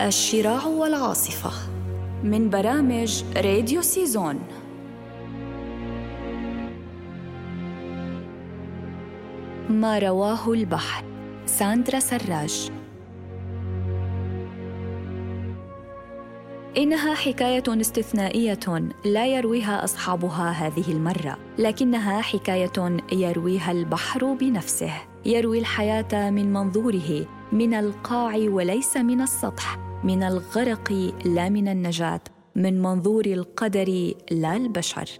الشراع والعاصفة من برامج راديو سيزون. ما رواه البحر ساندرا سراج. إنها حكاية استثنائية لا يرويها أصحابها هذه المرة، لكنها حكاية يرويها البحر بنفسه، يروي الحياة من منظوره، من القاع وليس من السطح، من الغرق لا من النجاة، من منظور القدر لا البشر.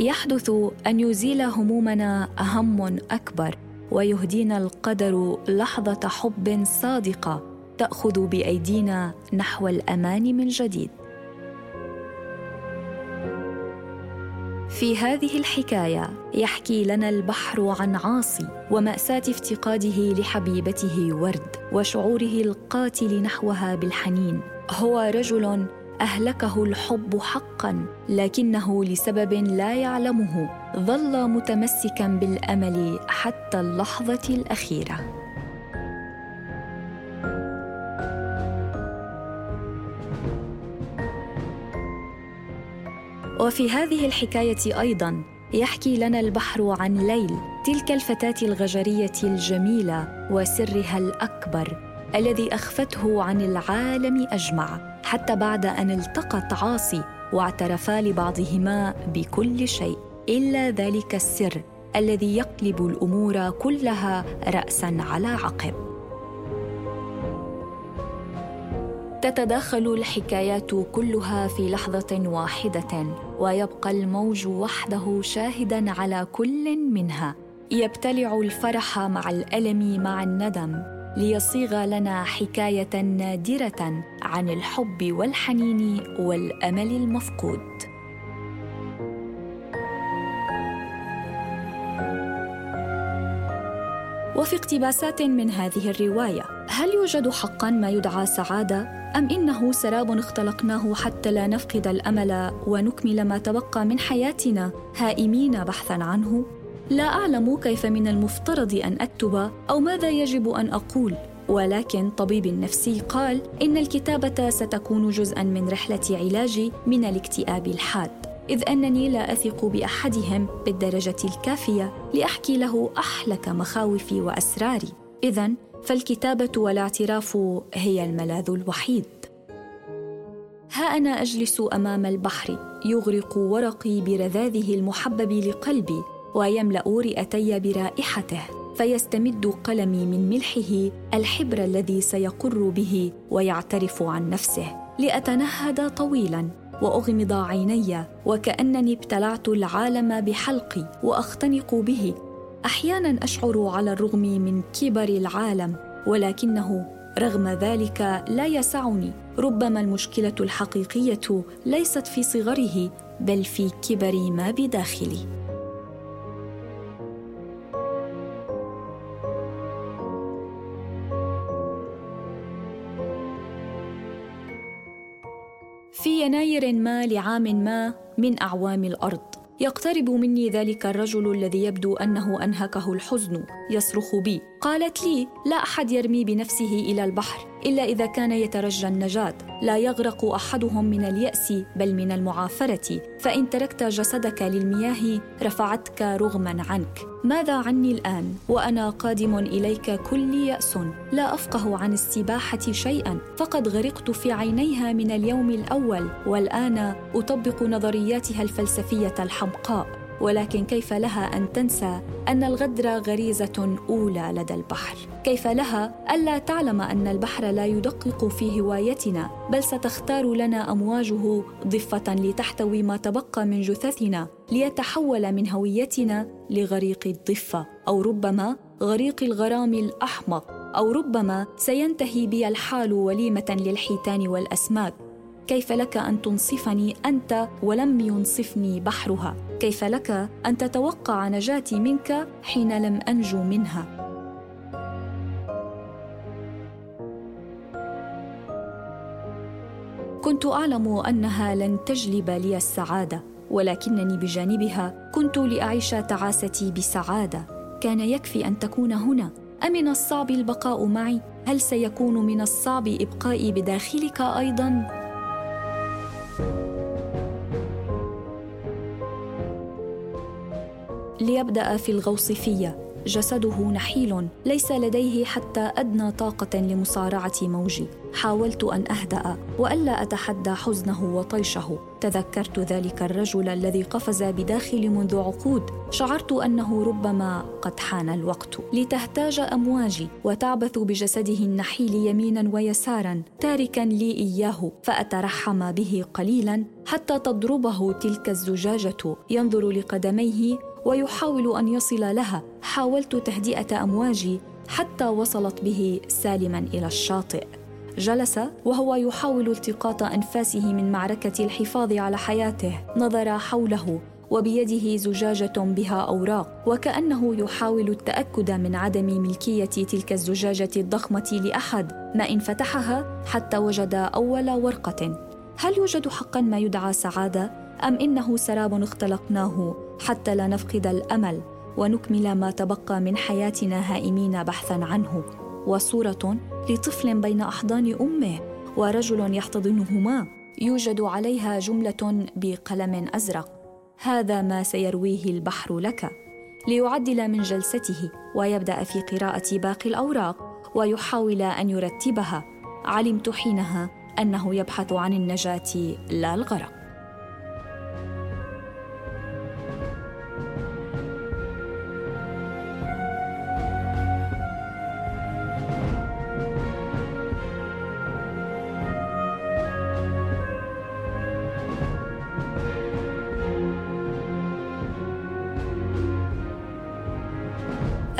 يحدث أن يزيل همومنا هم أكبر ويهدينا القدر لحظة حب صادقة تأخذ بأيدينا نحو الأمان من جديد في هذه الحكاية يحكي لنا البحر عن عاصي ومأساة افتقاده لحبيبته ورد وشعوره القاتل نحوها بالحنين. هو رجل أهلكه الحب حقا لكنه لسبب لا يعلمه ظل متمسكا بالأمل حتى اللحظة الأخيرة. وفي هذه الحكاية أيضا يحكي لنا البحر عن ليل تلك الفتاة الغجرية الجميلة وسرها الأكبر الذي أخفته عن العالم أجمع حتى بعد أن التقت عاصي واعترفا لبعضهما بكل شيء. إلا ذلك السر الذي يقلب الأمور كلها راسا على عقب. تتداخل الحكايات كلها في لحظة واحدة ويبقى الموج وحده شاهدا على كل منها. يبتلع الفرح مع الألم مع الندم ليصيغ لنا حكاية نادرة عن الحب والحنين والأمل المفقود. وفي اقتباسات من هذه الرواية هل يوجد حقا ما يدعى سعادة؟ أم إنه سراب اختلقناه حتى لا نفقد الأمل ونكمل ما تبقى من حياتنا هائمين بحثا عنه؟ لا أعلم كيف من المفترض أن أكتب أو ماذا يجب أن أقول ولكن طبيب نفسي قال إن الكتابة ستكون جزءا من رحلة علاجي من الاكتئاب الحاد. إذ أنني لا أثق بأحدهم بالدرجة الكافية لأحكي له أحلك مخاوفي وأسراري. اذا فالكتابة والاعتراف هي الملاذ الوحيد. ها أنا أجلس أمام البحر يغرق ورقي برذاذه المحبب لقلبي ويملأ رئتي برائحته فيستمد قلمي من ملحه الحبر الذي سيقر به ويعترف عن نفسه. لأتنهد طويلا وأغمض عيني وكأنني ابتلعت العالم بحلقي وأختنق به أحيانا أشعر على الرغم من كبر العالم ولكنه رغم ذلك لا يسعني. ربما المشكلة الحقيقية ليست في صغره بل في كبر ما بداخلي. في يناير ما لعام ما من أعوام الأرض. يقترب مني ذلك الرجل الذي يبدو أنه أنهكه الحزن. يصرخ بي. قالت لي لا أحد يرمي بنفسه إلى البحر إلا إذا كان يترجى النجاة. لا يغرق أحدهم من اليأس بل من المعافرة. فإن تركت جسدك للمياه رفعتك رغما عنك. ماذا عني الآن؟ وأنا قادم إليك كل يأس. لا أفقه عن السباحة شيئا فقد غرقت في عينيها من اليوم الأول والآن أطبق نظرياتها الفلسفية الحمقاء. ولكن كيف لها أن تنسى أن الغدر غريزة أولى لدى البحر؟ كيف لها ألا تعلم أن البحر لا يدقق في هوايتنا بل ستختار لنا أمواجه ضفة لتحتوي ما تبقى من جثثنا؟ ليتحول من هويتنا لغريق الضفة أو ربما غريق الغرام الاحمق أو ربما سينتهي بي الحال وليمة للحيتان والأسماك. كيف لك أن تنصفني أنت ولم ينصفني بحرها؟ كيف لك أن تتوقع نجاتي منك حين لم أنجو منها؟ كنت أعلم أنها لن تجلب لي السعادة. ولكنني بجانبها كنت لأعيش تعاستي بسعادة. كان يكفي أن تكون هنا. أمن الصعب البقاء معي؟ هل سيكون من الصعب إبقائي بداخلك أيضا؟ ليبدأ في الغوص في جسده نحيل ليس لديه حتى أدنى طاقة لمصارعة موجي. حاولت أن أهدأ وألا أتحدى حزنه وطيشه. تذكرت ذلك الرجل الذي قفز بداخلي منذ عقود. شعرت أنه ربما قد حان الوقت. لتهتاج أمواجي وتعبث بجسده النحيل يمينا ويسارا تاركا لي إياه فأترحم به قليلا حتى تضربه تلك الزجاجة. ينظر لقدميه ويحاول أن يصل لها. حاولت تهدئة أمواجي حتى وصلت به سالما إلى الشاطئ. جلس وهو يحاول التقاط أنفاسه من معركة الحفاظ على حياته. نظر حوله وبيده زجاجة بها أوراق وكأنه يحاول التأكد من عدم ملكية تلك الزجاجة الضخمة لأحد. ما إن فتحها حتى وجد أول ورقة. هل يوجد حقا ما يدعى سعادة؟ أم إنه سراب اختلقناه؟ حتى لا نفقد الأمل ونكمل ما تبقى من حياتنا هائمين بحثا عنه. وصورة لطفل بين أحضان أمه ورجل يحتضنهما يوجد عليها جملة بقلم أزرق. هذا ما سيرويه البحر لك. ليعدل من جلسته ويبدأ في قراءة باقي الأوراق ويحاول أن يرتبها. علمت حينها أنه يبحث عن النجاة لا الغرق.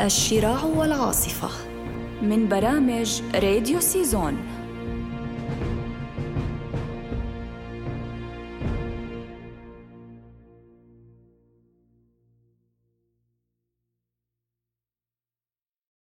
الشراع والعاصفة من برامج راديو سيزون.